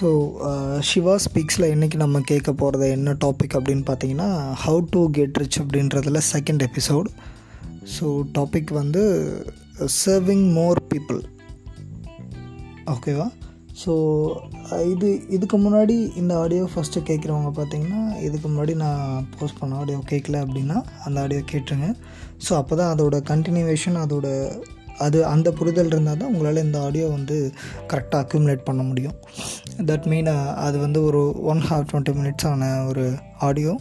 So Siva ஸ்பீக்ஸில் இன்றைக்கி நம்ம கேட்க போகிறது என்ன டாபிக் அப்படின்னு பார்த்தீங்கன்னா ஹவு டு கெட் ரிச் அப்படின்றதுல செகண்ட் எபிசோட் ஸோ டாபிக் வந்து சர்விங் மோர் பீப்புள் ஓகேவா ஸோ இது இதுக்கு முன்னாடி இந்த ஆடியோ ஃபஸ்ட்டு கேட்குறவங்க பார்த்தீங்கன்னா இதுக்கு முன்னாடி நான் போஸ்ட் பண்ண ஆடியோ கேட்கல அப்படின்னா அந்த ஆடியோ கேட்டுருங்க. ஸோ அப்போ தான் அதோட கண்டினியூவேஷன் அதோட அது அந்த புரிதல் இருந்தால் தான் உங்களால் இந்த ஆடியோ வந்து கரெக்டாக அக்யூமுலேட் பண்ண முடியும். தட் மீன் அது வந்து ஒரு ஒன் ஹாஃப் டுவெண்ட்டி மினிட்ஸ் ஆன ஒரு audio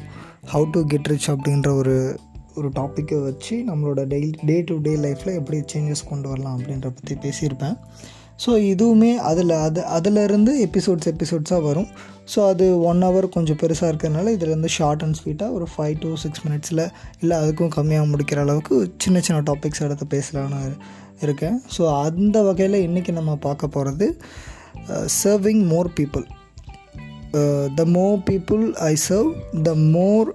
how to get rich அப்படின்ற ஒரு ஒரு டாப்பிக்கை வச்சு நம்மளோட டெய்லி டே டு டே லைஃப்பில் எப்படி சேஞ்சஸ் கொண்டு வரலாம் அப்படின்ற பற்றி பேசியிருப்பேன். ஸோ இதுவுமே அதில் அது அதிலிருந்து எபிசோட்ஸ் எபிசோட்ஸாக வரும். ஸோ அது ஒன் ஹவர் கொஞ்சம் பெருசாக இருக்கிறதுனால இதுலேருந்து ஷார்ட் அண்ட் ஸ்வீட்டாக ஒரு ஃபைவ் டு சிக்ஸ் மினிட்ஸில் இல்லை அதுக்கும் கம்மியாக முடிக்கிற அளவுக்கு சின்ன சின்ன டாபிக்ஸ் எடுத்து பேசலான்னு இருக்கேன். ஸோ அந்த வகையில் இன்றைக்கி நம்ம பார்க்க போகிறது serving more people the more people I serve the more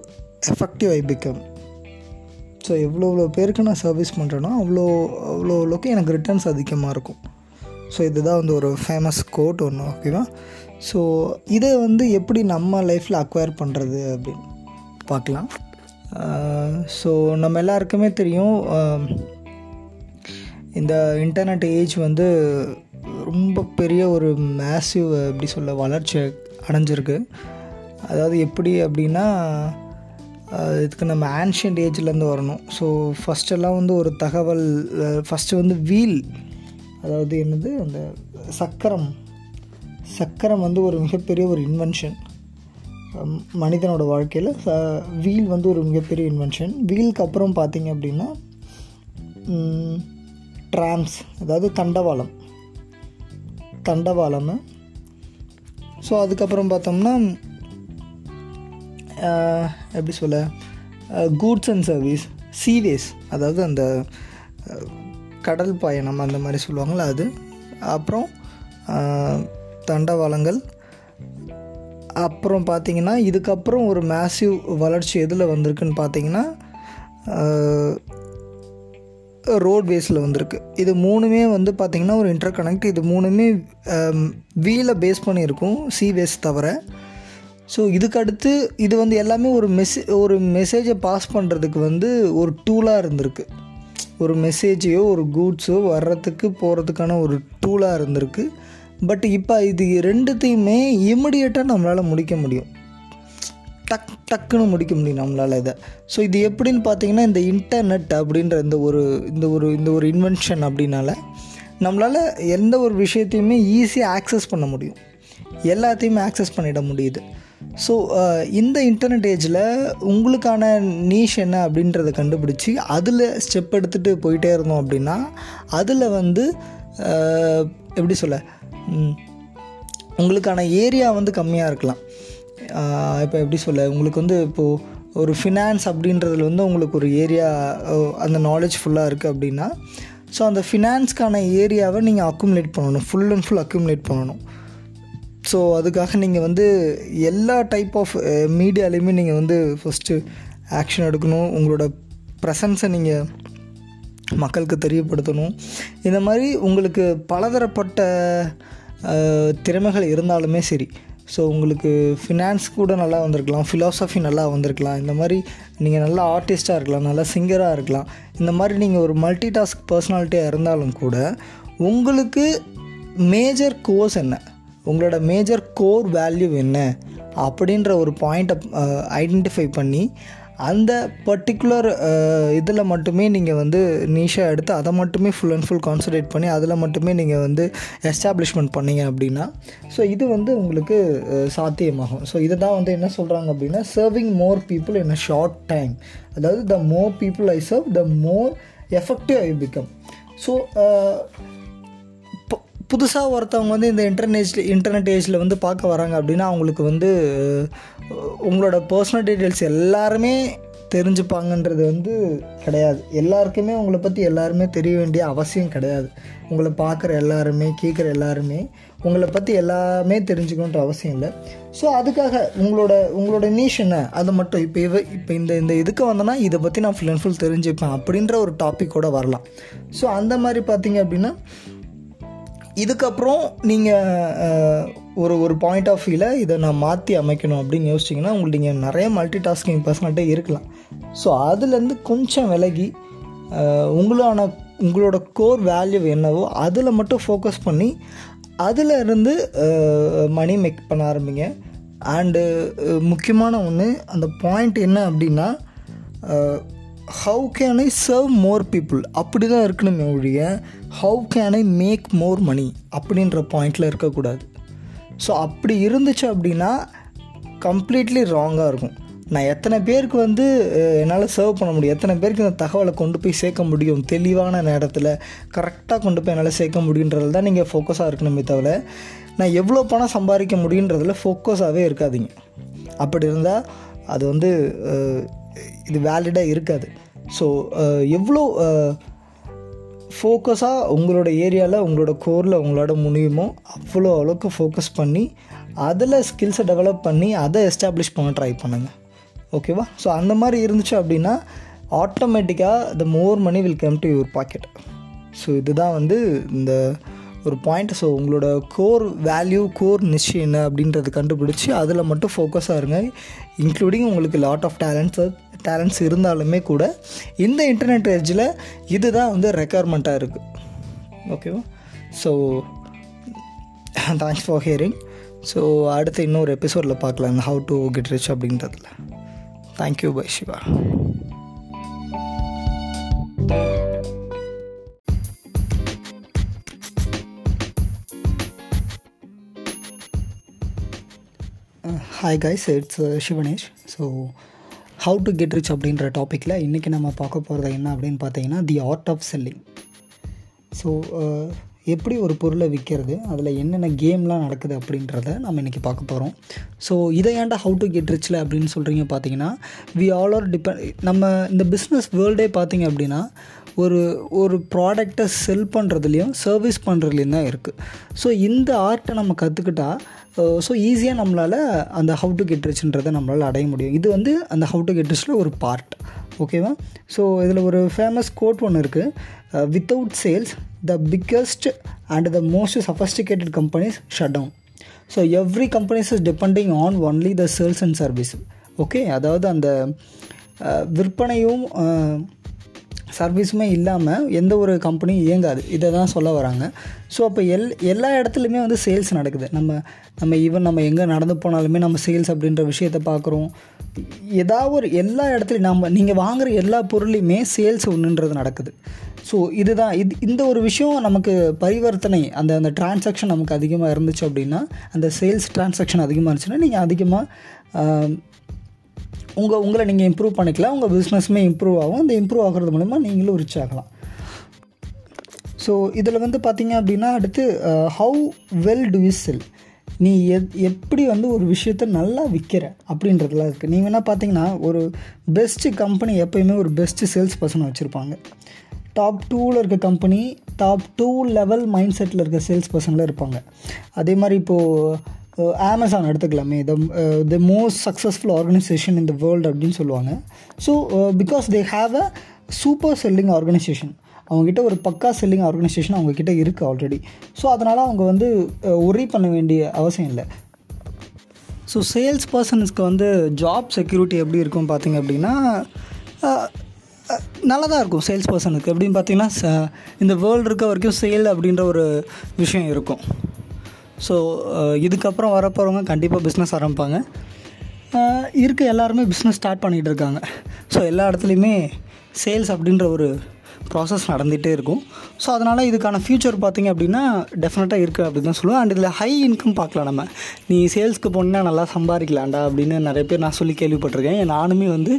effective I become so எவ்வளோ எவ்வளோ பேருக்கு நான் சர்வீஸ் பண்ணுறேன்னா அவ்வளோ அவ்வளோ அவ்வளோக்கு எனக்கு ரிட்டர்ன்ஸ் அதிகமாக இருக்கும். ஸோ இதுதான் வந்து ஒரு ஃபேமஸ் கோட் ஒன்று ஓகேவா ஸோ இதை வந்து எப்படி நம்ம லைஃப்பில் அக்வயர் பண்ணுறது அப்படின்னு பார்க்கலாம். ஸோ நம்ம எல்லாருக்குமே தெரியும் இந்த இன்டர்நெட் ஏஜ் வந்து ரொம்ப பெரிய ஒரு மேசிவ் எப்படி சொல்ல வளர்ச்சி அடைஞ்சிருக்கு. அதாவது எப்படி அப்படின்னா இதுக்கு நம்ம ஆன்ஷியன்ட் ஏஜ்லேருந்து வரணும். ஸோ ஃபஸ்ட்டெல்லாம் வந்து ஒரு தகவல் ஃபஸ்ட்டு வந்து வீல் அதாவது என்னது அந்த சக்கரம். சக்கரம் வந்து ஒரு மிகப்பெரிய ஒரு இன்வென்ஷன் மனிதனோட வாழ்க்கையில் ச வீல் வந்து ஒரு மிகப்பெரிய இன்வென்ஷன் வீலுக்கு அப்புறம் பார்த்திங்க அப்படின்னா ட்ராம்ஸ் அதாவது தண்டவாளம். தண்டவாளம். ஸோ அதுக்கப்புறம் பார்த்தோம்னா எப்படி சொல்ல கூட்ஸ் அண்ட் சர்வீஸ் சீவேஸ் அதாவது அந்த கடல் பயணம் அந்த மாதிரி சொல்லுவாங்களே அது. அப்புறம் தண்டவாளங்கள். அப்புறம் பார்த்திங்கன்னா இதுக்கப்புறம் ஒரு மேசிவ் வளர்ச்சி எதில் வந்திருக்குன்னு பார்த்தீங்கன்னா ரோட்வேஸில் வந்திருக்கு. இது மூணுமே வந்து பார்த்திங்கன்னா ஒரு இன்டர் கனெக்ட் இது மூணுமே வீலை பேஸ் பண்ணியிருக்கும் சீவேஸ் தவிர. ஸோ இதுக்கடுத்து இது வந்து எல்லாமே ஒரு மெசே ஒரு மெசேஜை பாஸ் பண்ணுறதுக்கு வந்து ஒரு டூலாக இருந்திருக்கு. ஒரு மெசேஜையோ ஒரு கூட்ஸோ வர்றதுக்கு போகிறதுக்கான ஒரு டூலாக இருந்திருக்கு. பட் இப்போ இது ரெண்டுத்தையுமே இமிடியேட்டாக நம்மளால் முடிக்க முடியும். டக் டக்குன்னு முடிக்க முடியும் நம்மளால் இதை. ஸோ இது எப்படின்னு பார்த்தீங்கன்னா இந்த இன்டர்நெட் அப்படின்ற இந்த ஒரு இந்த ஒரு இந்த ஒரு இன்வென்ஷன் அப்படின்னால நம்மளால் எந்த ஒரு விஷயத்தையுமே ஈஸியாக ஆக்சஸ் பண்ண முடியும். எல்லாத்தையுமே ஆக்சஸ் பண்ணிட முடியுது. ஸோ uh, இந்த இன்டர்நெட் ஏஜில் உங்களுக்கான நீஷ் என்ன அப்படின்றத கண்டுபிடிச்சி அதில் ஸ்டெப் எடுத்துகிட்டு போயிட்டே இருந்தோம் அப்படின்னா அதில் வந்து uh, எப்படி சொல்ல உங்களுக்கான ஏரியா வந்து கம்மியாக இருக்கலாம். Uh, இப்போ எப்படி சொல்ல உங்களுக்கு வந்து இப்போது ஒரு ஃபினான்ஸ் அப்படின்றதுல வந்து உங்களுக்கு ஒரு ஏரியா அந்த நாலேஜ் ஃபுல்லாக இருக்குது அப்படின்னா ஸோ அந்த ஃபினான்ஸ்க்கான ஏரியாவை நீங்கள் அக்குமுலேட் பண்ணணும். ஃபுல் அண்ட் ஃபுல் அக்குமுலேட் பண்ணணும். ஸோ அதுக்காக நீங்கள் வந்து எல்லா டைப் ஆஃப் மீடியாலையுமே eh, நீங்கள் வந்து ஃபஸ்ட்டு ஆக்ஷன் எடுக்கணும். உங்களோட ப்ரெசன்ஸை நீங்கள் மக்களுக்கு தெரியப்படுத்தணும். இந்த மாதிரி உங்களுக்கு பலதரப்பட்ட eh, திறமைகள் இருந்தாலுமே சரி. ஸோ உங்களுக்கு ஃபினான்ஸ் கூட நல்லா வந்திருக்கலாம். ஃபிலாசபி நல்லா வந்திருக்கலாம். இந்த மாதிரி நீங்கள் நல்லா ஆர்டிஸ்ட்டாக இருக்கலாம். நல்லா சிங்கராக இருக்கலாம். இந்த மாதிரி நீங்கள் ஒரு மல்டி டாஸ்க் பர்சனாலிட்டியாக இருந்தாலும் கூட உங்களுக்கு மேஜர் கோர்ஸ் என்ன? உங்களோட மேஜர் கோர் வேல்யூ என்ன அப்படின்ற ஒரு பாயிண்ட்டை ஐடென்டிஃபை பண்ணி அந்த பர்டிகுலர் இதில் மட்டுமே நீங்கள் வந்து நீஷாக எடுத்து அதை மட்டுமே ஃபுல் அண்ட் ஃபுல் கான்சன்ட்ரேட் பண்ணி அதில் மட்டுமே நீங்கள் வந்து எஸ்டாப்ளிஷ்மெண்ட் பண்ணீங்க அப்படின்னா ஸோ இது வந்து உங்களுக்கு சாத்தியமாகும். ஸோ இதை தான் வந்து என்ன சொல்கிறாங்க அப்படின்னா serving more people in a short time அதாவது the more people I serve the more effective I become so புதுசாக ஒருத்தவங்க வந்து இந்த இன்டர்நெட் இன்டர்நெட் ஏஜில் வந்து பார்க்க வராங்க அப்படின்னா அவங்களுக்கு வந்து உங்களோட பர்சனல் டீட்டெயில்ஸ் எல்லாருமே தெரிஞ்சுப்பாங்கன்றது வந்து கிடையாது. எல்லாருக்குமே உங்களை பற்றி எல்லாருமே தெரிய வேண்டிய அவசியம் கிடையாது. உங்களை பார்க்குற எல்லாருமே கேட்குற எல்லாருமே உங்களை பற்றி எல்லாமே தெரிஞ்சுக்கணுன்ற அவசியம் இல்லை. ஸோ அதுக்காக உங்களோட உங்களோட நீஷ் என்ன? அது மட்டும் இப்போ இவ இப்போ இந்த இந்த இதுக்கு வந்தோன்னா இதை பற்றி நான் ஃபுல் அண்ட் ஃபுல் தெரிஞ்சுப்பேன் அப்படின்ற ஒரு டாப்பிக்கோட வரலாம். ஸோ அந்த மாதிரி பார்த்தீங்க அப்படின்னா இதுக்கப்புறம் நீங்கள் ஒரு ஒரு பாயிண்ட் ஆஃப் வியூவில் இதை நான் மாற்றி அமைக்கணும் அப்படின்னு யோசிச்சிங்கன்னா உங்களுக்கு நீங்கள் நிறைய மல்டி டாஸ்கிங் பர்சனாகிட்டே இருக்கலாம். ஸோ அதுலேருந்து கொஞ்சம் விலகி உங்களான உங்களோட கோர் வேல்யூ என்னவோ அதில் மட்டும் ஃபோக்கஸ் பண்ணி அதில் இருந்து மணி மேக் பண்ண ஆரம்பிங்க. அண்டு முக்கியமான ஒன்று அந்த பாயிண்ட் என்ன அப்படின்னா how can I serve more people அப்படி தான் இருக்கணுமே ஒழிய how can I make more money அப்படின்ற பாயிண்டில் இருக்கக்கூடாது. ஸோ அப்படி இருந்துச்சு அப்படின்னா கம்ப்ளீட்லி ராங்காக இருக்கும். நான் எத்தனை பேருக்கு வந்து என்னால் சர்வ் பண்ண முடியும்? எத்தனை பேருக்கு இந்த தகவலை கொண்டு போய் சேர்க்க முடியும்? தெளிவான நேரத்தில் கரெக்டாக கொண்டு போய் என்னால் சேர்க்க முடியுன்றதில் தான் நீங்கள் ஃபோக்கஸாக இருக்கணுமே தவிர நான் எவ்வளோ பணம் சம்பாதிக்க முடியுன்றதில் ஃபோக்கஸாகவே இருக்காதீங்க. அப்படி இருந்தால் அது வந்து இது வேலிடாக இருக்காது. ஸோ எவ்வளோ ஃபோக்கஸாக உங்களோட ஏரியாவில் உங்களோட கோரில் உங்களோட முடியுமோ அவ்வளோ அளவுக்கு ஃபோக்கஸ் பண்ணி அதில் ஸ்கில்ஸை டெவலப் பண்ணி அதை எஸ்டாப்ளிஷ் பண்ண ட்ரை பண்ணுங்கள் ஓகேவா ஸோ அந்த மாதிரி இருந்துச்சு அப்படின்னா ஆட்டோமேட்டிக்காக the more money will come to your pocket so இதுதான் வந்து இந்த ஒரு பாயிண்ட் ஸோ உங்களோட கோர் வேல்யூ கோர் நிஷ் என்ன அப்படின்றத கண்டுபிடிச்சி அதில் மட்டும் ஃபோக்கஸாக இருங்க. இன்க்ளூடிங் உங்களுக்கு லாட் ஆஃப் டேலண்ட்ஸ் டேலண்ட்ஸ் இருந்தாலுமே கூட இந்த இன்டர்நெட் ஏஜில் இதுதான் வந்து ரெக்குவயர்மெண்ட்டாக இருக்குது ஓகேவா so thanks for hearing so அடுத்து இன்னொரு எபிசோடில் பார்க்கலாம். இந்த ஹவு டு கெட் ரிச் அப்படின்றதுல thank you bye Siva hi guys it's Sivanesh so how to get rich அப்படின்ற டாப்பிக்கில் இன்றைக்கி நம்ம பார்க்க போகிறது என்ன அப்படின்னு பார்த்தீங்கன்னா the art of selling so எப்படி ஒரு பொருளை விற்கிறது அதில் என்னென்ன கேம்லாம் நடக்குது அப்படின்றத நம்ம இன்றைக்கி பார்க்க போகிறோம் ஸோ இதை ஏன்டா ஹவு டு கெட் ரிச்சில் அப்படின்னு சொல்கிறீங்க பார்த்தீங்கன்னா வி ஆல் ஆர் டிபெண்ட் நம்ம இந்த பிஸ்னஸ் வேர்ல்டே பார்த்தீங்க அப்படின்னா ஒரு ஒரு ப்ராடக்டை செல் பண்ணுறதுலையும் சர்வீஸ் பண்ணுறதுலையும் தான் இருக்குது ஸோ இந்த ஆர்ட்டை நம்ம கற்றுக்கிட்டா ஸோ ஈஸியாக நம்மளால் அந்த ஹவு டு கெட் ரிச்ன்றதை நம்மளால் அடைய முடியும். இது வந்து அந்த ஹவு டு கெட் ரிச்சில் ஒரு பார்ட் ஓகேவா ஸோ இதில் ஒரு ஃபேமஸ் கோட் ஒன்று இருக்குது without sales the biggest and the most sophisticated companies shut down so every companies is depending on only the sales and service okay அதாவது அந்த விற்பனையும் சர்வீஸுமே இல்லாமல் எந்த ஒரு கம்பெனியும் இயங்காது. இதை தான் சொல்ல வராங்க. ஸோ அப்போ எல் எல்லா இடத்துலையுமே வந்து சேல்ஸ் நடக்குது. நம்ம நம்ம ஈவன் நம்ம எங்கே நடந்து போனாலுமே நம்ம சேல்ஸ் அப்படின்ற விஷயத்தை பார்க்குறோம் ஏதாவது ஒரு எல்லா இடத்துலையும் நம்ம நீங்கள் வாங்குகிற எல்லா பொருளையுமே சேல்ஸ் ஒன்றுன்றது நடக்குது. ஸோ இதுதான். இது இந்த ஒரு விஷயம் நமக்கு பரிவர்த்தனை அந்த அந்த டிரான்சாக்ஷன் நமக்கு அதிகமாக இருந்துச்சு அப்படின்னா அந்த சேல்ஸ் டிரான்சாக்ஷன் அதிகமாக இருந்துச்சுன்னா நீங்கள் அதிகமாக உங்கள் உங்களை நீங்கள் இம்ப்ரூவ் பண்ணிக்கலாம் உங்கள் பிஸ்னஸுமே இம்ப்ரூவ் ஆகும். அந்த இம்ப்ரூவ் ஆகிறது மூலிமா நீங்களும் ரிச் ஆகலாம். ஸோ இதில் வந்து பார்த்தீங்க அப்படின்னா அடுத்து how well do you sell நீ எத் எப்படி வந்து ஒரு விஷயத்த நல்லா விற்கிற அப்படின்றதுலாம் இருக்குது நீங்கள் வேணால் பார்த்தீங்கன்னா ஒரு பெஸ்ட்டு கம்பெனி எப்போயுமே ஒரு பெஸ்ட்டு சேல்ஸ் பர்சனை வச்சுருப்பாங்க. டாப் டூவில் இருக்க company top two level mind settle இருக்க சேல்ஸ் பர்சனில் இருப்பாங்க. அதே மாதிரி இப்போது Amazon எடுத்துக்கலாமே. The the most successful organization in the world அப்படின்னு சொல்லுவாங்க. So because they have a super selling organization அவங்கக்கிட்ட ஒரு பக்கா செல்லிங் ஆர்கனைசேஷன் அவங்கக்கிட்ட இருக்குது ஆல்ரெடி ஸோ அதனால் அவங்க வந்து ஒரி பண்ண வேண்டிய அவசியம் இல்லை. ஸோ சேல்ஸ் பர்சன்ஸ்க்கு வந்து ஜாப் செக்யூரிட்டி எப்படி இருக்கும் பார்த்தீங்க அப்படின்னா நல்லதாக நல்லா தான் இருக்கும் சேல்ஸ் பர்சனுக்கு எப்படின்னு பார்த்தீங்கன்னா ச- இந்த வேர்ல்டு இருக்க வரைக்கும் சேல் அப்படின்ற ஒரு விஷயம் இருக்கும். ஸோ uh, இதுக்கப்புறம் வரப்போகிறவங்க கண்டிப்பாக பிஸ்னஸ் ஆரம்பிப்பாங்க. Uh, இருக்க எல்லாருமே பிஸ்னஸ் ஸ்டார்ட் பண்ணிகிட்டு இருக்காங்க. ஸோ எல்லா இடத்துலையுமே சேல்ஸ் அப்படின்ற ஒரு ப்ராசஸ் நடந்துகிட்டே இருக்கும். ஸோ அதனால் இதுக்கான ஃப்யூச்சர் பார்த்திங்க அப்படின்னா டெஃபினட்டாக இருக்குது அப்படின்னு தான் சொல்லுவேன். அண்ட் இதில் ஹை இன்கம் பார்க்கலாம் நம்ம. நீ சேல்ஸ்க்கு போனால் நல்லா சம்பாதிக்கலாம்டா அப்படின்னு நிறைய பேர் நான் சொல்லி கேள்விப்பட்டிருக்கேன். நானுமே வந்து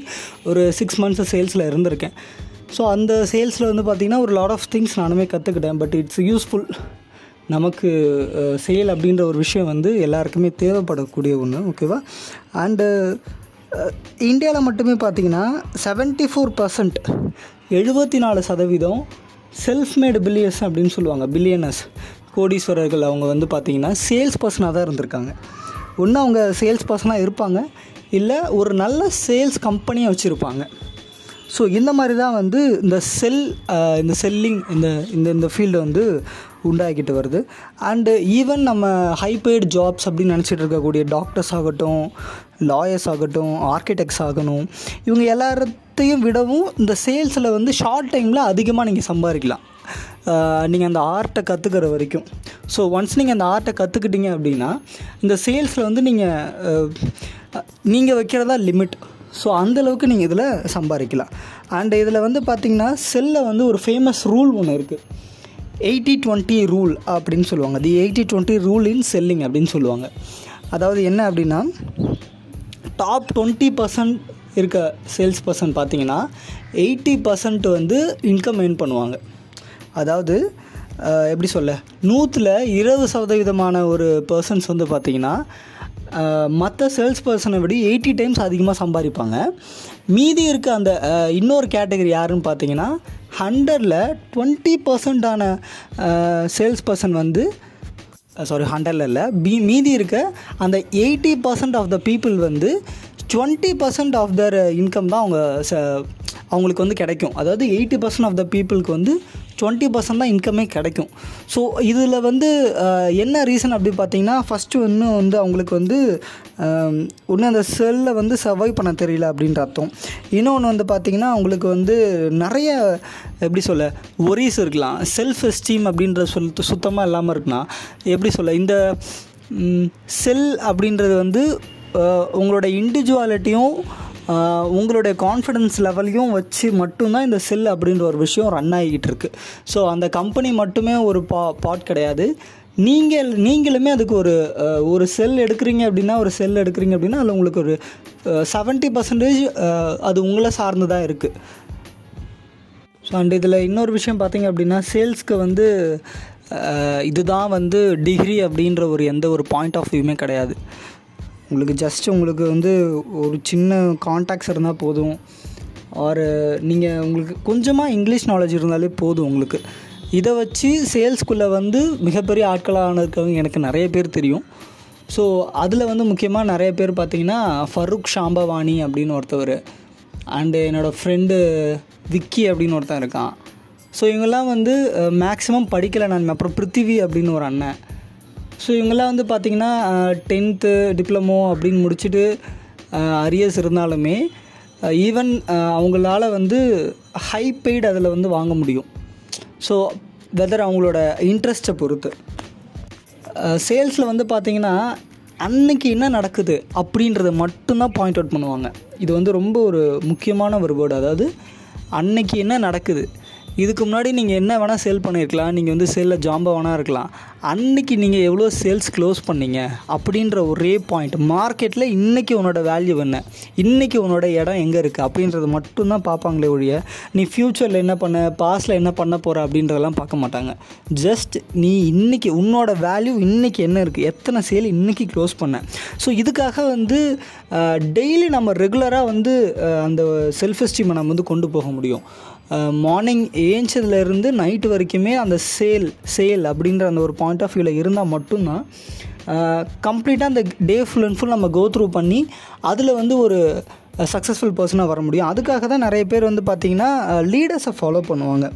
ஒரு சிக்ஸ் மந்த்ஸ் சேல்ஸில் இருந்திருக்கேன். ஸோ அந்த சேல்ஸில் வந்து பார்த்திங்கன்னா ஒரு லாட் ஆஃப் திங்ஸ் நானுமே கற்றுக்கிட்டேன் பட் இட்ஸ் யூஸ்ஃபுல் நமக்கு செயல் அப்படின்ற ஒரு விஷயம் வந்து எல்லாருக்குமே தேவைப்படக்கூடிய ஒன்று ஓகேவா? அண்டு இந்தியாவில் மட்டுமே பார்த்தீங்கன்னா செவன்ட்டி ஃபோர் பர்சன்ட் எழுபத்தி நாலு சதவீதம் செல்ஃப் மேடு பில்லியர்ஸ் அப்படின்னு சொல்லுவாங்க பில்லியனர்ஸ் கோடீஸ்வரர்கள் அவங்க வந்து பார்த்திங்கன்னா சேல்ஸ் பர்சனாக தான் இருந்திருக்காங்க. ஒன்று அவங்க சேல்ஸ் பர்சனாக இருப்பாங்க இல்லை ஒரு நல்ல சேல்ஸ் கம்பெனியை வச்சுருப்பாங்க. ஸோ இந்த மாதிரி தான் வந்து இந்த செல் இந்த செல்லிங் இந்த இந்த இந்த ஃபீல்டு வந்து உண்டாக்கிட்டு வருது. அண்டு ஈவன் நம்ம ஹைபெய்டு ஜாப்ஸ் அப்படின்னு நினச்சிட்டு இருக்கக்கூடிய டாக்டர்ஸ் ஆகட்டும் லாயர்ஸ் ஆகட்டும் ஆர்கிடெக்ட்ஸ் ஆகணும் இவங்க எல்லாத்தையும் விடவும் இந்த சேல்ஸில் வந்து ஷார்ட் டைமில் அதிகமாக நீங்கள் சம்பாதிக்கலாம். நீங்கள் அந்த ஆர்ட்டை கற்றுக்கிற வரைக்கும். ஸோ ஒன்ஸ் நீங்கள் அந்த ஆர்ட்டை கற்றுக்கிட்டீங்க அப்படின்னா இந்த சேல்ஸில் வந்து நீங்கள் நீங்கள் வைக்கிறதா லிமிட் ஸோ அந்தளவுக்கு நீங்கள் இதில் சம்பாதிக்கலாம். அண்ட் இதில் வந்து பார்த்திங்கன்னா செல்லில் வந்து ஒரு ஃபேமஸ் ரூல் ஒன்று இருக்குது எயிட்டி டுவெண்ட்டி ரூல் அப்படின்னு சொல்லுவாங்க. The eighty twenty rule in selling அப்படின்னு சொல்லுவாங்க. அதாவது என்ன அப்படின்னா டாப் டுவெண்ட்டி பர்சன்ட் இருக்க சேல்ஸ் பர்சன் பார்த்தீங்கன்னா எயிட்டி பர்சன்ட் வந்து இன்கம் ஏர்ன் பண்ணுவாங்க. அதாவது எப்படி சொல்ல? நூற்றில் இருபது சதவீதமான ஒரு பர்சன்ஸ் வந்து பார்த்திங்கன்னா மற்ற சேல்ஸ் பர்சனை விட எயிட்டி டைம்ஸ் அதிகமாக சம்பாதிப்பாங்க. மீதி இருக்க அந்த இன்னொரு கேட்டகரி யாருன்னு பார்த்தீங்கன்னா ஹண்ட்ரடில் டுவெண்ட்டி பர்சன்டான சேல்ஸ் பர்சன் வந்து சாரி ஹண்ட்ரடில் இல்லை பி மீதி இருக்க அந்த eighty percent of the people வந்து twenty percent of their income தான் அவங்க ச அவங்களுக்கு வந்து கிடைக்கும். அதாவது எயிட்டி பர்சன்ட் ஆஃப் த பீப்புளுக்கு வந்து டுவெண்ட்டி பர்சன்ட் தான் இன்கமே கிடைக்கும். ஸோ இதில் வந்து என்ன ரீசன் அப்படி பார்த்தீங்கன்னா ஃபஸ்ட்டு இன்னும் வந்து அவங்களுக்கு வந்து ஒன்று அந்த செல்லை வந்து சர்வைவ் பண்ண தெரியல அப்படின்ற அர்த்தம். இன்னொன்று வந்து பார்த்திங்கன்னா அவங்களுக்கு வந்து நிறைய எப்படி சொல்ல ஒரிஸ் இருக்கலாம். செல்ஃப் எஸ்டீம் அப்படின்ற சொல் சுத்தமாக இல்லாமல் இருக்கலாம் எப்படி சொல்ல இந்த செல் அப்படின்றது வந்து உங்களோட இண்டிவிஜுவாலிட்டியும் உங்களுடைய கான்ஃபிடென்ஸ் லெவலையும் வச்சு மட்டும்தான் இந்த செல் அப்படின்ற ஒரு விஷயம் ரன் ஆகிக்கிட்டு இருக்குது ஸோ அந்த கம்பெனி மட்டுமே ஒரு பா பாட் கிடையாது. நீங்கள் நீங்களுமே அதுக்கு ஒரு ஒரு செல் எடுக்கிறீங்க அப்படின்னா ஒரு செல் எடுக்கிறீங்க அப்படின்னா அதில் உங்களுக்கு ஒரு செவன்ட்டி பர்சன்டேஜ் அது உங்களை சார்ந்து தான் இருக்குது ஸோ அண்ட் இதில் இன்னொரு விஷயம் பார்த்தீங்க அப்படின்னா சேல்ஸ்க்கு வந்து இதுதான் வந்து டிகிரி அப்படின்ற ஒரு எந்த ஒரு பாயிண்ட் ஆஃப் வியூமே கிடையாது. உங்களுக்கு ஜஸ்ட் உங்களுக்கு வந்து ஒரு சின்ன கான்டாக்ட்ஸ் இருந்தால் போதும். ஆர் நீங்கள் உங்களுக்கு கொஞ்சமாக இங்கிலீஷ் நாலேஜ் இருந்தாலே போதும் உங்களுக்கு. இதை வச்சு சேல்ஸ்குள்ளே வந்து மிகப்பெரிய ஆட்களாக இருக்கவங்க எனக்கு நிறைய பேர் தெரியும். ஸோ அதில் வந்து முக்கியமாக நிறைய பேர் பார்த்திங்கன்னா ஃபருக் ஷாம்பவானி அப்படின்னு ஒருத்தவர். அண்டு என்னோடய ஃப்ரெண்டு விக்கி அப்படின்னு ஒருத்தன் இருக்கான். ஸோ இவங்கெல்லாம் வந்து மேக்ஸிமம் படிக்கலை நான். அப்புறம் பிருத்திவி அப்படின்னு ஒரு அண்ணன். ஸோ இவங்கெல்லாம் வந்து பார்த்திங்கன்னா டென்த்து டிப்ளமோ அப்படின்னு முடிச்சுட்டு அரியர்ஸ் இருந்தாலுமே ஈவன் அவங்களால வந்து ஹை பெய்டு அதில் வந்து வாங்க முடியும். ஸோ வெதர் அவங்களோட இன்ட்ரெஸ்ட்டை பொறுத்து. சேல்ஸில் வந்து பார்த்திங்கன்னா அன்னைக்கு என்ன நடக்குது அப்படின்றத மட்டும்தான் பாயிண்ட் அவுட் பண்ணுவாங்க. இது வந்து ரொம்ப ஒரு முக்கியமான ஒரு வேர்டு அதாவது அன்னைக்கு என்ன நடக்குது? இதுக்கு முன்னாடி நீங்கள் என்ன வேணால் சேல் பண்ணியிருக்கலாம் நீங்கள் வந்து சேலில் ஜாம்பா வேணா இருக்கலாம். அன்னைக்கு நீங்கள் எவ்வளோ சேல்ஸ் க்ளோஸ் பண்ணீங்க அப்படின்ற ஒரே பாயிண்ட் மார்க்கெட்டில் இன்றைக்கி உன்னோட வேல்யூ என்ன? இன்றைக்கி உன்னோட இடம் எங்கே இருக்குது அப்படின்றத மட்டும்தான் பார்ப்பாங்களே ஒழிய நீ ஃப்யூச்சரில் என்ன பண்ண பாஸ்டில் என்ன பண்ண போகிற அப்படின்றதெல்லாம் பார்க்க மாட்டாங்க. ஜஸ்ட் நீ இன்றைக்கி உன்னோட வேல்யூ இன்றைக்கி என்ன இருக்குது எத்தனை சேல் இன்றைக்கி க்ளோஸ் பண்ண? ஸோ இதுக்காக வந்து டெய்லி நம்ம ரெகுலராக வந்து அந்த செல்ஃப் எஸ்டீமை நம்ம வந்து கொண்டு போக முடியும். மார்னிங் ஏஞ்சதுலேருந்து நைட்டு வரைக்குமே அந்த சேல் சேல் அப்படின்ற அந்த ஒரு பாயிண்ட் ஆஃப் வியூவில் இருந்தால் மட்டும்தான் கம்ப்ளீட்டாக அந்த டே ஃபுல் அண்ட் ஃபுல் நம்ம கோ த்ரூ பண்ணி அதில் வந்து ஒரு சக்ஸஸ்ஃபுல் பர்சனாக வர முடியும். அதுக்காக தான் நிறைய பேர் வந்து பார்த்திங்கன்னா லீடர்ஸை ஃபாலோ பண்ணுவாங்க.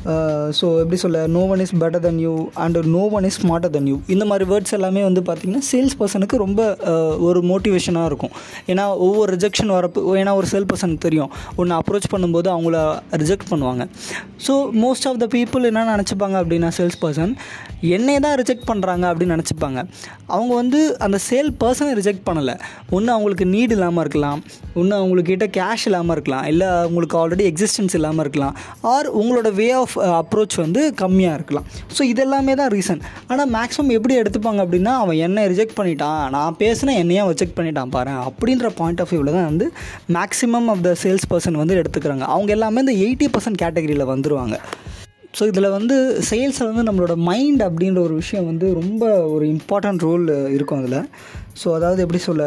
Uh, ஸோ எப்படி சொல்ல no one is better than you and no one is smarter than you இந்த மாதிரி வேர்ட்ஸ் எல்லாமே வந்து பார்த்திங்கன்னா சேல்ஸ் பர்சனுக்கு ரொம்ப uh, ஒரு மோட்டிவேஷனாக இருக்கும். ஏன்னா ஒவ்வொரு ரிஜெக்ஷன் வரப்போ ஏன்னா ஒரு சேல் பர்சனுக்கு தெரியும். ஒன்று அப்ரோச் பண்ணும்போது அவங்கள ரிஜெக்ட் பண்ணுவாங்க. So most of the people என்ன நினச்சிப்பாங்க அப்படின்னா சேல்ஸ் பர்சன் என்னை தான் ரிஜெக்ட் பண்ணுறாங்க அப்படின்னு நினச்சிப்பாங்க. அவங்க வந்து அந்த சேல் பர்சனை ரிஜெக்ட் பண்ணலை. ஒன்று அவங்களுக்கு நீட் இல்லாமல் இருக்கலாம். ஒன்று அவங்கக்கிட்ட கேஷ் இல்லாமல் இருக்கலாம். இல்லை அவங்களுக்கு ஆல்ரெடி எக்ஸிஸ்டன்ஸ் இல்லாமல் இருக்கலாம். ஆர் உங்களோட வே ஆஃப் அப்ரோச் uh, வந்து கம்மியாக இருக்கலாம். ஸோ இதெல்லாமே தான் ரீசன் ஆனால் மேக்ஸிமம் எப்படி எடுத்துப்பாங்க அப்படின்னா அவன் என்னை ரிஜெக்ட் பண்ணிட்டான் நான் பேசினா அவன் ரிஜெக்ட் பண்ணிட்டான் பாரு அப்படின்ற பாயிண்ட் ஆஃப் வியூவில் தான் வந்து maximum of the sales person வந்து எடுத்துக்கிறாங்க. அவங்க எல்லாமே இந்த எயிட்டி பர்சன்ட் கேட்டகரியில் வந்துடுவாங்க ஸோ இதில் வந்து சேல்ஸில் வந்து நம்மளோட மைண்ட் அப்படின்ற ஒரு விஷயம் வந்து ரொம்ப ஒரு இம்பார்ட்டண்ட் ரோல் இருக்கும் அதில். ஸோ அதாவது எப்படி சொல்ல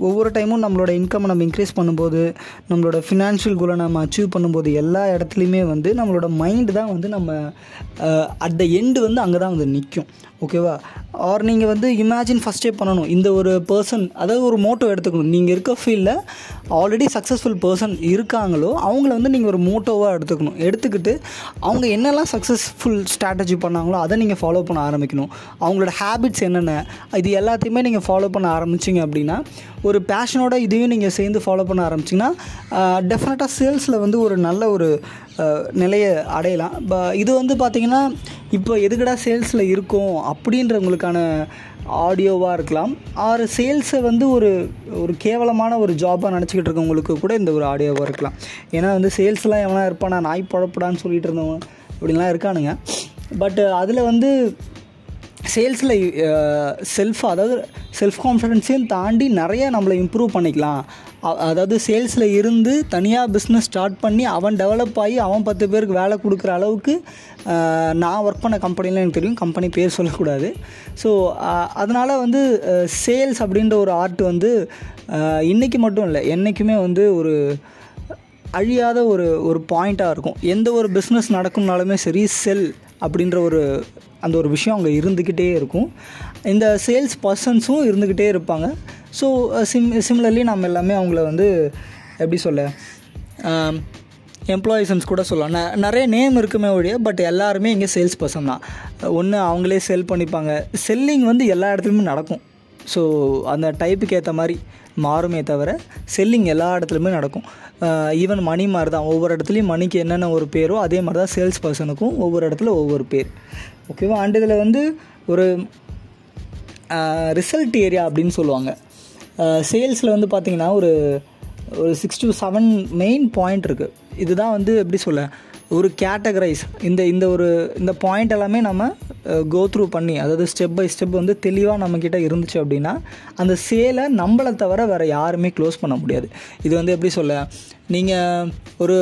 ஒவ்வொரு டைமும் நம்மளோட இன்கம் நம்ம இன்க்ரீஸ் பண்ணும்போது நம்மளோட ஃபினான்ஷியல் கோலை நம்ம அச்சீவ் பண்ணும்போது எல்லா இடத்துலையுமே வந்து நம்மளோட மைண்டு தான் வந்து நம்ம அட் த எண்டு வந்து அங்கே தான் வந்து நிற்கும் ஓகேவா? ஆர் நீங்கள் வந்து இமேஜின் ஃபஸ்ட்டே பண்ணணும். இந்த ஒரு பர்சன் அதாவது ஒரு மோட்டோ எடுத்துக்கணும். நீங்கள் இருக்க ஃபீல்டில் ஆல்ரெடி சக்ஸஸ்ஃபுல் பர்சன் இருக்காங்களோ அவங்கள வந்து நீங்கள் ஒரு மோட்டோவாக எடுத்துக்கணும். எடுத்துக்கிட்டு அவங்க என்னெல்லாம் சக்ஸஸ்ஃபுல் ஸ்ட்ராட்டஜி பண்ணாங்களோ அதை நீங்கள் ஃபாலோ பண்ண ஆரம்பிக்கணும். அவங்களோட ஹேபிட்ஸ் என்னென்ன இது எல்லாத்தையுமே நீங்கள் ஃபாலோ பண்ண ஆரம்பிச்சிங்க அப்படின்னா ஒரு பேஷனோட இதையும் நீங்கள் சேர்ந்து ஃபாலோ பண்ண ஆரம்பிச்சிங்கன்னா டெஃபினட்டாக சேல்ஸில் வந்து ஒரு நல்ல ஒரு நிலையை அடையலாம். ப இது வந்து பார்த்திங்கன்னா இப்போ எதுக்கடா சேல்ஸில் இருக்கும் அப்படின்றவங்களுக்கான ஆடியோவாக இருக்கலாம். ஆறு சேல்ஸை வந்து ஒரு ஒரு கேவலமான ஒரு ஜாபாக நினச்சிக்கிட்டு இருக்கவங்களுக்கு கூட இந்த ஒரு ஆடியோவாக இருக்கலாம். ஏன்னா வந்து சேல்ஸ்லாம் எவனா இருப்பானா நாய் பழப்படான்னு சொல்லிட்டு இருந்தவங்க அப்படின்லாம் இருக்கானுங்க. பட் அதில் வந்து சேல்ஸில் செல்ஃப் அதாவது செல்ஃப் கான்ஃபிடென்ஸையும் தாண்டி நிறைய நம்மளை இம்ப்ரூவ் பண்ணிக்கலாம். அ- அதாவது சேல்ஸில் இருந்து தனியாக பிஸ்னஸ் ஸ்டார்ட் பண்ணி அவன் டெவலப் ஆகி அவன் பத்து பேருக்கு வேலை கொடுக்குற அளவுக்கு நான் ஒர்க் பண்ண கம்பெனிலாம் எனக்கு தெரியும் கம்பெனி பேர் சொல்லக்கூடாது. ஸோ அதனால் வந்து சேல்ஸ் அப்படின்ற ஒரு ஆர்ட் வந்து இன்றைக்கி மட்டும் இல்லை என்றைக்குமே வந்து ஒரு அழியாத ஒரு ஒரு பாயிண்ட்டாக இருக்கும். எந்த ஒரு பிஸ்னஸ் நடக்கும்னாலுமே சரி செல் அப்படின்ற ஒரு அந்த ஒரு விஷயம் அங்கே இருந்துக்கிட்டே இருக்கும். இந்த சேல்ஸ் பர்சன்ஸும் இருந்துக்கிட்டே இருப்பாங்க. ஸோ சிம் சிமிலர்லி நம்ம எல்லாமே அவங்கள வந்து எப்படி சொல்ல எம்ப்ளாயிசன்ஸ் கூட சொல்லலாம். ந- நிறைய நேம் இருக்குமே ஒழிய பட் எல்லாருமே இங்கே சேல்ஸ் பர்சன் தான். ஒன்று அவங்களே செல் பண்ணிப்பாங்க. செல்லிங் வந்து எல்லா இடத்துலையுமே நடக்கும். ஸோ அந்த டைப்புக்கு ஏற்ற மாதிரி மாறுமே தவிர செல்லிங் எல்லா இடத்துலையுமே நடக்கும். ஈவன் மணி மாதிரி தான் ஒவ்வொரு இடத்துலையும் மணிக்கு என்னென்ன ஒரு பேரோ அதே மாதிரி தான் சேல்ஸ் பர்சனுக்கும் ஒவ்வொரு இடத்துல ஒவ்வொரு பேர். ஓகேவா? அண்ட் இதில் வந்து ஒரு ரிசல்ட் ஏரியா அப்படின்னு சொல்லுவாங்க. சேல்ஸில் வந்து பார்த்திங்கன்னா ஒரு ஒரு six to seven main point இருக்குது இதுதான் வந்து எப்படி சொல்ல ஒரு கேட்டகரைஸ் இந்த இந்த ஒரு இந்த பாயிண்ட் எல்லாமே நம்ம கோ த்ரூ பண்ணி அதாவது ஸ்டெப் பை ஸ்டெப் வந்து தெளிவாக நம்மக்கிட்ட இருந்துச்சு அப்படின்னா அந்த சேலை நம்மளை தவிர வேறு யாருமே க்ளோஸ் பண்ண முடியாது. இது வந்து எப்படி சொல்ல நீங்கள் ஒரு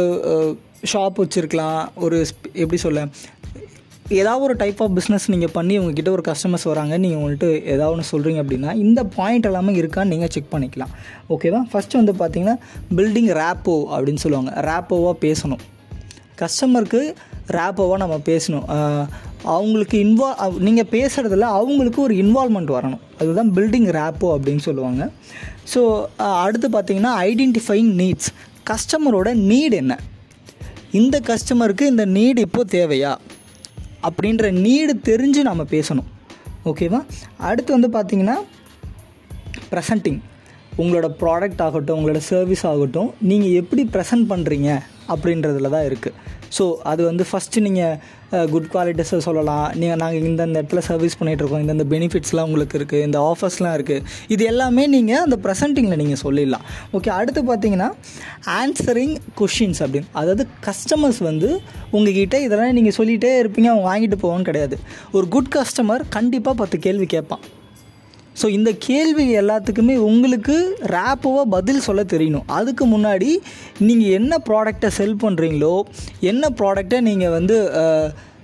ஷாப் வச்சுருக்கலாம் ஒரு எப்படி சொல்ல ஏதாவது ஒரு டைப் ஆஃப் பிஸ்னஸ் நீங்கள் பண்ணி உங்ககிட்ட ஒரு கஸ்டமர்ஸ் வராங்க நீங்கள் உங்கள்கிட்ட ஏதாவது ஒன்று சொல்கிறீங்க அப்படின்னா இந்த பாயிண்ட் எல்லாமே இருக்கான்னு நீங்கள் செக் பண்ணிக்கலாம். ஓகேவா ஃபஸ்ட்டு வந்து பார்த்தீங்கன்னா பில்டிங் ரேப்போ அப்படின்னு சொல்லுவாங்க. ரேப்போவாக பேசணும். கஸ்டமருக்கு ரேப்போவாக நம்ம பேசணும். அவங்களுக்கு இன்வால்வ் நீங்கள் பேசுகிறதுல அவங்களுக்கு ஒரு இன்வால்மெண்ட் வரணும். அதுதான் பில்டிங் ரேப்போ அப்படின்னு சொல்லுவாங்க. ஸோ அடுத்து பார்த்தீங்கன்னா ஐடென்டிஃபைங் நீட்ஸ் கஸ்டமரோட நீட் என்ன? இந்த கஸ்டமருக்கு இந்த நீடு இப்போது தேவையா? அப்படின்ற நீடு தெரிஞ்சு நம்ம பேசணும். ஓகேவா அடுத்து வந்து பார்த்திங்கன்னா ப்ரெசன்ட்டிங் உங்களோட ப்ராடக்ட் ஆகட்டும் உங்களோட சர்வீஸ் ஆகட்டும் நீங்கள் எப்படி ப்ரெசன்ட் பண்ணுறீங்க அப்படின்றதுல தான் இருக்குது ஸோ அது வந்து ஃபஸ்ட்டு நீங்கள் குட் குவாலிட்டிஸை சொல்லலாம். நீங்கள் நாங்கள் இந்தந்த இடத்துல சர்வீஸ் பண்ணிகிட்ருக்கோம் இந்தந்த பெனிஃபிட்ஸ்லாம் உங்களுக்கு இருக்குது இந்த ஆஃபர்ஸ்லாம் இருக்குது இது எல்லாமே நீங்கள் அந்த ப்ரெசென்ட்டிங்கில் நீங்கள் சொல்லிடலாம். ஓகே அடுத்து பார்த்தீங்கன்னா ஆன்சரிங் கொஷின்ஸ் அப்படின்னு. அதாவது கஸ்டமர்ஸ் வந்து உங்ககிட்ட இதெல்லாம் நீங்கள் சொல்லிகிட்டே இருப்பீங்க. அவங்க வாங்கிட்டு போவோன்னு கிடையாது. ஒரு குட் கஸ்டமர் கண்டிப்பாக பத்து கேள்வி கேட்பான். ஸோ இந்த கேள்வி எல்லாத்துக்குமே உங்களுக்கு ரேப்புவாக பதில் சொல்ல தெரியணும். அதுக்கு முன்னாடி நீங்கள் என்ன ப்ராடக்டை செல் பண்ணுறீங்களோ என்ன ப்ராடக்டை நீங்கள் வந்து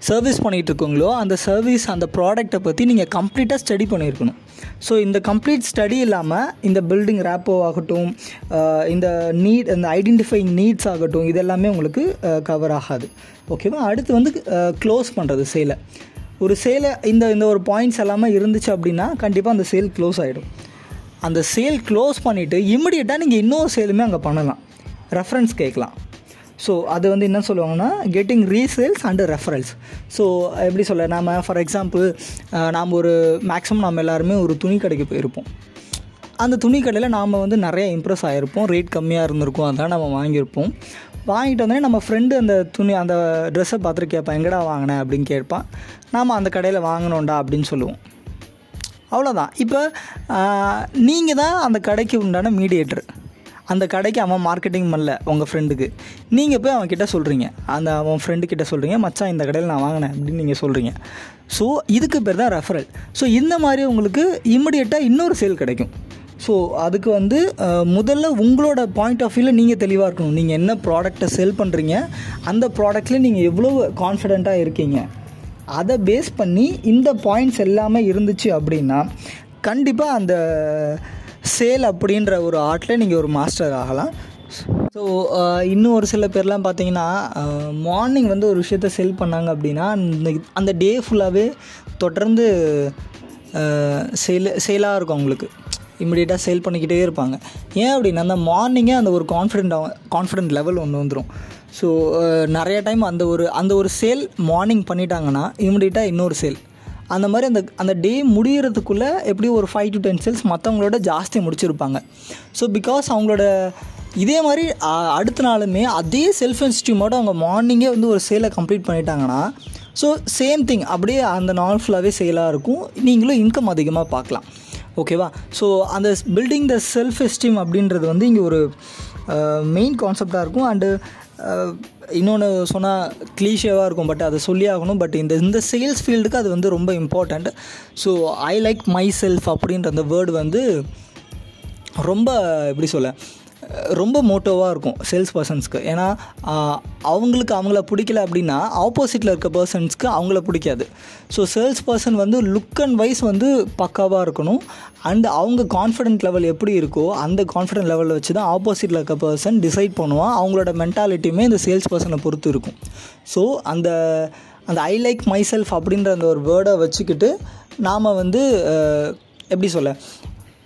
சர்வீஸ் பண்ணிகிட்டு இருக்கீங்களோ அந்த சர்வீஸ் அந்த ப்ராடக்ட்டை பற்றி நீங்கள் கம்ப்ளீட்டாக ஸ்டடி பண்ணியிருக்கணும். ஸோ இந்த கம்ப்ளீட் ஸ்டடி இல்லாமல் இந்த பில்டிங் ரேப்போ ஆகட்டும் இந்த நீட் இந்த ஐடென்டிஃபைங் நீட்ஸ் ஆகட்டும் இது எல்லாமே உங்களுக்கு கவர் ஆகாது. ஓகேவா அடுத்து வந்து க்ளோஸ் பண்ணுறது சேலை ஒரு சேலை இந்த இந்த ஒரு பாயிண்ட்ஸ் எல்லாமே இருந்துச்சு அப்படின்னா கண்டிப்பாக அந்த சேல் க்ளோஸ் ஆகிடும் அந்த சேல் க்ளோஸ் பண்ணிவிட்டு இமிடியேட்டாக நீங்கள் இன்னொரு சேலுமே அங்கே பண்ணலாம். ரெஃபரன்ஸ் கேட்கலாம். ஸோ அது வந்து என்ன சொல்லுவாங்கன்னா getting resales and reference so எப்படி சொல்ல நாம் ஃபார் எக்ஸாம்பிள் நாம் ஒரு மேக்ஸிமம் நம்ம எல்லாருமே ஒரு துணி கடைக்கு போயிருப்போம். அந்த துணி கடையில் நாம் வந்து நிறைய இம்ப்ரெஸ் ஆகிருப்போம் ரேட் கம்மியாக இருந்திருக்கும் அதான் நம்ம வாங்கியிருப்போம். வாங்கிட்டு வந்தோடனே நம்ம ஃப்ரெண்டு அந்த துணி அந்த ட்ரெஸ்ஸை பார்த்துட்டு கேட்பான் எங்கடா வாங்கினேன் அப்படின்னு கேட்பான். நாம் அந்த கடையில் வாங்கினோண்டா அப்படின்னு சொல்லுவோம். அவ்வளோதான் இப்போ நீங்கள் தான் அந்த கடைக்கு உண்டான மீடியேட்டர் அந்த கடைக்கு அவன் மார்க்கெட்டிங் பண்ணல உங்கள் ஃப்ரெண்டுக்கு நீங்கள் போய் அவன்கிட்ட சொல்கிறீங்க அந்த அவன் ஃப்ரெண்டு கிட்ட சொல்கிறீங்க மச்சான் இந்த கடையில் நான் வாங்கினேன் அப்படின்னு நீங்கள் சொல்கிறீங்க ஸோ இதுக்கு பேர் தான் ரெஃபரல் ஸோ இந்த மாதிரி உங்களுக்கு இம்மிடியட்டாக இன்னொரு சேல் கிடைக்கும். ஸோ அதுக்கு வந்து முதல்ல உங்களோட பாயிண்ட் ஆஃப் வியூவில் நீங்கள் தெளிவாக இருக்கணும். நீங்கள் என்ன ப்ராடக்டை செல் பண்ணுறீங்க அந்த ப்ராடக்ட்லேயே நீங்கள் எவ்வளோ கான்ஃபிடெண்ட்டாக இருக்கீங்க. அதை பேஸ் பண்ணி இந்த பாயிண்ட்ஸ் எல்லாமே இருந்துச்சு அப்படின்னா கண்டிப்பாக அந்த சேல் அப்படின்ற ஒரு ஆர்ட்டில் நீங்கள் ஒரு மாஸ்டர் ஆகலாம். ஸோ இன்னும் ஒரு சில பேர்லாம் பார்த்தீங்கன்னா மார்னிங் வந்து ஒரு விஷயத்த செல் பண்ணாங்க அப்படின்னா அந்த அந்த டே ஃபுல்லாகவே தொடர்ந்து சேல் சேலாக இருக்கும் அவங்களுக்கு. இமிடியேட்டாக சேல் பண்ணிக்கிட்டே இருப்பாங்க. ஏன் அப்படின்னா அந்த மார்னிங்கே அந்த ஒரு கான்ஃபிடென்ட் கான்ஃபிடென்ட் லெவல் ஒன்று வந்துடும் ஸோ uh, நிறைய டைம் அந்த ஒரு அந்த ஒரு சேல் மார்னிங் பண்ணிட்டாங்கன்னா இமிடியட்டாக இன்னொரு சேல் அந்த மாதிரி அந்த அந்த டே முடிகிறதுக்குள்ளே எப்படியும் ஒரு ஃபைவ் டு டென் சேல்ஸ் மற்றவங்களோட ஜாஸ்தி முடிச்சிருப்பாங்க. ஸோ பிகாஸ் அவங்களோட இதே மாதிரி அடுத்த நாளுமே அதே செல்ஃப் இன்ஸ்டியூமோட அவங்க மார்னிங்கே வந்து ஒரு சேலை கம்ப்ளீட் பண்ணிட்டாங்கன்னா ஸோ சேம் திங் அப்படியே அந்த நாள் ஃபுல்லாகவே சேலாக இருக்கும். நீங்களும் இன்கம் அதிகமாக பார்க்கலாம். ஓகேவா ஸோ அந்த பில்டிங் த செல்ஃப் எஸ்டீம் அப்படின்றது வந்து இங்கே ஒரு மெயின் கான்செப்டாக இருக்கும். அண்டு இன்னொன்று சொன்னால் க்ளீஷேவாக இருக்கும் பட் அதை சொல்லி ஆகணும். பட் இந்த இந்த சேல்ஸ் ஃபீல்டுக்கு அது வந்து ரொம்ப important so I like myself அப்படின்ற அந்த வேர்டு வந்து ரொம்ப எப்படி சொல்ல ரொம்ப மோட்டோவாக இருக்கும் சேல்ஸ் பர்சன்ஸ்க்கு ஏன்னா அவங்களுக்கு அவங்கள பிடிக்கல அப்படின்னா ஆப்போசிட்டில் இருக்க பர்சன்ஸ்க்கு அவங்கள பிடிக்காது. ஸோ சேல்ஸ் பர்சன் வந்து லுக் அண்ட் வைஸ் வந்து பக்காவாக இருக்கணும். அண்ட் அவங்க கான்ஃபிடென்ட் லெவல் எப்படி இருக்கோ அந்த கான்ஃபிடென்ட் லெவலில் வச்சு தான் ஆப்போசிட்டில் இருக்க பர்சன் டிசைட் பண்ணுவான். அவங்களோட மென்டாலிட்டியுமே இந்த சேல்ஸ் பர்சனை பொறுத்து இருக்கும். ஸோ அந்த அந்த ஐ லைக் மை செல்ஃப் அப்படின்ற அந்த ஒரு வேர்டை வச்சுக்கிட்டு நாம் வந்து எப்படி சொல்ல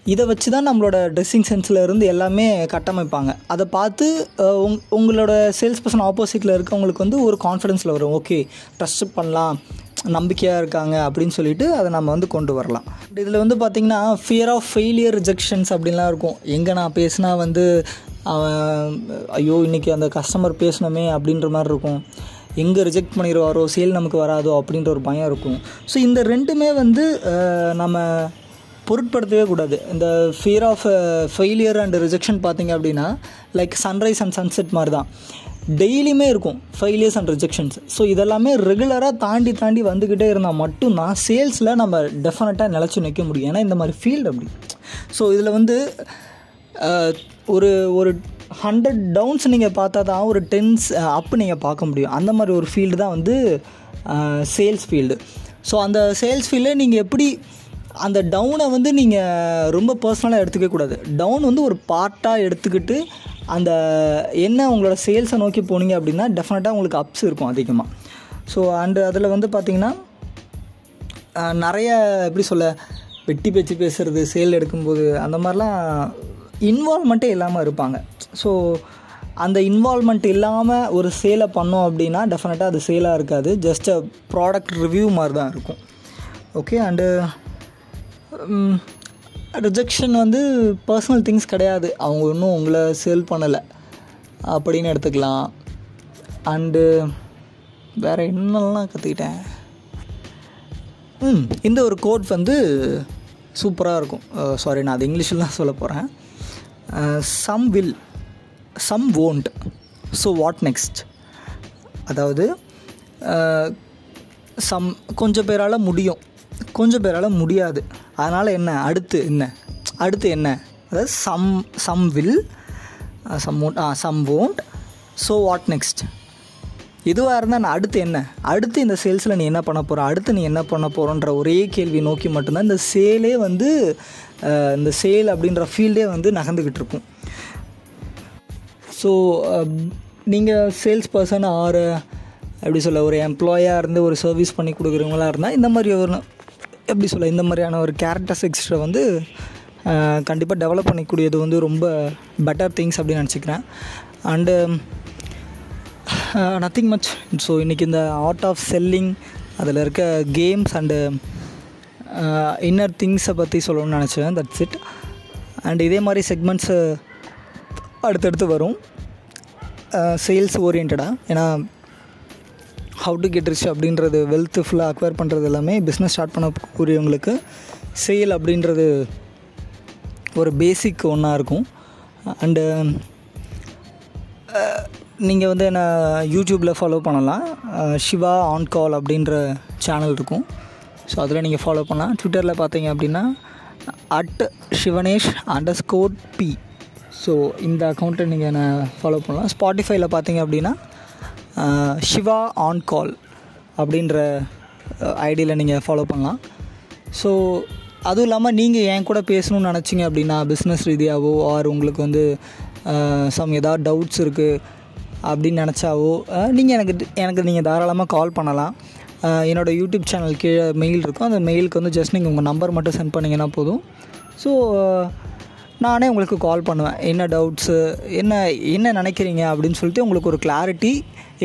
இதை வச்சு தான் நம்மளோட ட்ரெஸ்ஸிங் சென்ஸில் இருந்து எல்லாமே கட்டமைப்பாங்க. அதை பார்த்து உங் உங்களோட சேல்ஸ் பர்சன் ஆப்போசிட்டில் இருக்கவங்களுக்கு வந்து ஒரு கான்ஃபிடென்ஸில் வரும். ஓகே ட்ரஸ்ட் பண்ணலாம் நம்பிக்கையாக இருக்காங்க அப்படின்னு சொல்லிட்டு அதை நம்ம வந்து கொண்டு வரலாம். இதில் வந்து பார்த்திங்கன்னா ஃபியர் ஆஃப் ஃபெயிலியர் ரிஜெக்ஷன்ஸ் அப்படின்லாம் இருக்கும். எங்கே நான் பேசினா வந்து அவன் ஐயோ இன்றைக்கி அந்த கஸ்டமர் பேசணுமே அப்படின்ற மாதிரி இருக்கும். எங்கே ரிஜெக்ட் பண்ணிடுவாரோ சேல் நமக்கு வராதோ அப்படின்ற ஒரு பயம் இருக்கும். ஸோ இந்த ரெண்டுமே வந்து நம்ம பொருட்படுத்தவே கூடாது. இந்த fear of failure and rejection பார்த்தீங்க அப்படின்னா லைக் சன்ரைஸ் அண்ட் சன்செட் மாதிரி தான் டெய்லியுமே இருக்கும் ஃபெயிலியர்ஸ் அண்ட் ரிஜெக்ஷன்ஸ் ஸோ இதெல்லாமே ரெகுலராக தாண்டி தாண்டி வந்துக்கிட்டே இருந்தால் மட்டும்தான் சேல்ஸில் நம்ம டெஃபினட்டாக நிலச்சி நிற்க முடியும். ஏன்னா இந்த மாதிரி ஃபீல்டு அப்படி. ஸோ இதில் வந்து uh, ஒரு ஒரு ஹண்ட்ரட் டவுன்ஸ் நீங்கள் பார்த்தா தான் ஒரு டென்ஸ் அப்பு நீங்கள் பார்க்க முடியும். அந்த மாதிரி ஒரு ஃபீல்டு தான் வந்து சேல்ஸ் ஃபீல்டு ஸோ அந்த சேல்ஸ் ஃபீல்டில் நீங்கள் எப்படி அந்த டவுனை வந்து நீங்கள் ரொம்ப பர்சனலாக எடுத்துக்க கூடாது. டவுன் வந்து ஒரு பார்ட்டாக எடுத்துக்கிட்டு அந்த என்ன உங்களோட சேல்ஸை நோக்கி போனீங்க அப்படின்னா டெஃபினட்டாக உங்களுக்கு அப்ஸ் இருக்கும் அதிகமாக ஸோ அண்டு அதில் வந்து பார்த்திங்கன்னா நிறைய எப்படி சொல்ல வெட்டி பேச்சு பேசுகிறது சேல் எடுக்கும்போது அந்த மாதிரிலாம் இன்வால்மெண்ட்டே இல்லாமல் இருப்பாங்க. ஸோ அந்த இன்வால்மெண்ட் இல்லாமல் ஒரு சேலை பண்ணோம் அப்படின்னா டெஃபினட்டாக அது சேலாக இருக்காது. ஜஸ்ட் அ ப்ராடக்ட் ரிவ்யூ மாதிரி தான் இருக்கும். ஓகே அண்டு ரிஜெக்ஷன் வந்து பர்சனல் திங்ஸ் கிடையாது. அவங்க ஒன்றும் உங்களை சேல் பண்ணலை. அப்படின்னு எடுத்துக்கலாம். அண்டு வேறு என்னெல்லாம் கற்றுக்கிட்டேன் ம் இந்த ஒரு கோட் வந்து சூப்பராக இருக்கும். சாரி நான் அது இங்கிலீஷில் தான் சொல்ல போகிறேன் some will some won't so what next அதாவது சம் கொஞ்சம் பேரால் முடியும். கொஞ்சம் பேரால் முடியாது. அதனால் என்ன? அடுத்து என்ன? அடுத்து என்ன? அதாவது some some will some won't ah some won't so what next இதுவாக இருந்தால் நான் அடுத்து என்ன? அடுத்து இந்த சேல்ஸில் நீ என்ன பண்ண போகிற அடுத்து நீ என்ன பண்ண போகிறோன்ற ஒரே கேள்வி நோக்கி மட்டும்தான் இந்த சேலே வந்து uh, இந்த சேல் அப்படின்ற ஃபீல்டே வந்து நகர்ந்துக்கிட்டு இருக்கும். ஸோ நீங்கள் சேல்ஸ் பர்சன் ஆர் எப்படி சொல்ல ஒரு எம்ப்ளாயாக இருந்து ஒரு சர்வீஸ் பண்ணி கொடுக்குறவங்களா இருந்தால் இந்த மாதிரி ஒரு எப்படி சொல்ல இந்த மாதிரியான ஒரு கேரக்டரிஸ்டிக்ஸை வந்து கண்டிப்பாக டெவலப் பண்ணிக்கூடியது வந்து ரொம்ப பெட்டர் திங்ஸ் அப்படின்னு நினச்சிக்கிறேன். அண்டு நத்திங் மச் ஸோ இன்றைக்கி இந்த ஆர்ட் ஆஃப் செல்லிங் அதில் இருக்க கேம்ஸ் அண்டு இன்னர் திங்ஸை பற்றி சொல்லணும்னு நினச்சேன். தட்ஸ் இட் அண்ட் இதே மாதிரி செக்மெண்ட்ஸு அடுத்தடுத்து வரும். சேல்ஸ் ஓரியன்டாக ஏன்னா ஹவு டு கெட் ரிச் அப்படின்றது வெல்த் ஃபுல்லாக அக்வயர் பண்ணுறது எல்லாமே பிஸ்னஸ் ஸ்டார்ட் பண்ணக்கூடியவங்களுக்கு சேல் அப்படின்றது ஒரு பேசிக் ஒன்றா இருக்கும். அண்டு நீங்கள் வந்து என்ன யூடியூப்பில் ஃபாலோ பண்ணலாம். ஷிவா சிவா ஆன் கால் அப்படின்ற சேனல் இருக்கும். ஸோ அதில் நீங்கள் ஃபாலோ பண்ணலாம். ட்விட்டரில் பார்த்தீங்க அப்படின்னா at Sivanesh under score B so இந்த அக்கௌண்ட்டை நீங்கள் என்ன ஃபாலோ பண்ணலாம். ஸ்பாட்டிஃபைல பார்த்தீங்க அப்படின்னா சிவா ஆன் கால் அப்படின்ற ஐடியில் நீங்கள் ஃபாலோ பண்ணலாம். ஸோ அதுவும் இல்லாமல் நீங்கள் என் கூட பேசணும்னு நினச்சிங்க அப்படின்னா பிஸ்னஸ் ரீதியாகவோ ஆர் உங்களுக்கு வந்து சம் ஏதாவது டவுட்ஸ் இருக்குது அப்படின்னு நினச்சாவோ நீங்கள் எனக்கு எனக்கு நீங்கள் தாராளமாக கால் பண்ணலாம். என்னோடய யூடியூப் சேனல் கீழே மெயில் இருக்கும். அந்த மெயிலுக்கு வந்து ஜஸ்ட் நீங்கள் உங்கள் நம்பர் மட்டும் சென்ட் பண்ணிங்கன்னா போதும். ஸோ நானே உங்களுக்கு கால் பண்ணுவேன். என்ன டவுட்ஸு என்ன என்ன நினைக்கிறீங்க அப்படின்னு சொல்லிட்டு உங்களுக்கு ஒரு கிளாரிட்டி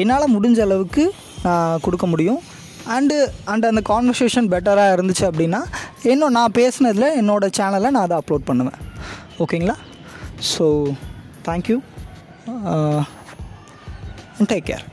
என்னால் முடிஞ்ச அளவுக்கு நான் கொடுக்க முடியும். அண்டு அண்ட் அந்த கான்வர்சேஷன் பெட்டராக இருந்துச்சு அப்படின்னா இன்னும் நான் பேசினதில் என்னோடய சேனலை நான் அதை அப்லோட் பண்ணுவேன். ஓகேங்களா ஸோ தேங்க்யூ டேக் கேர்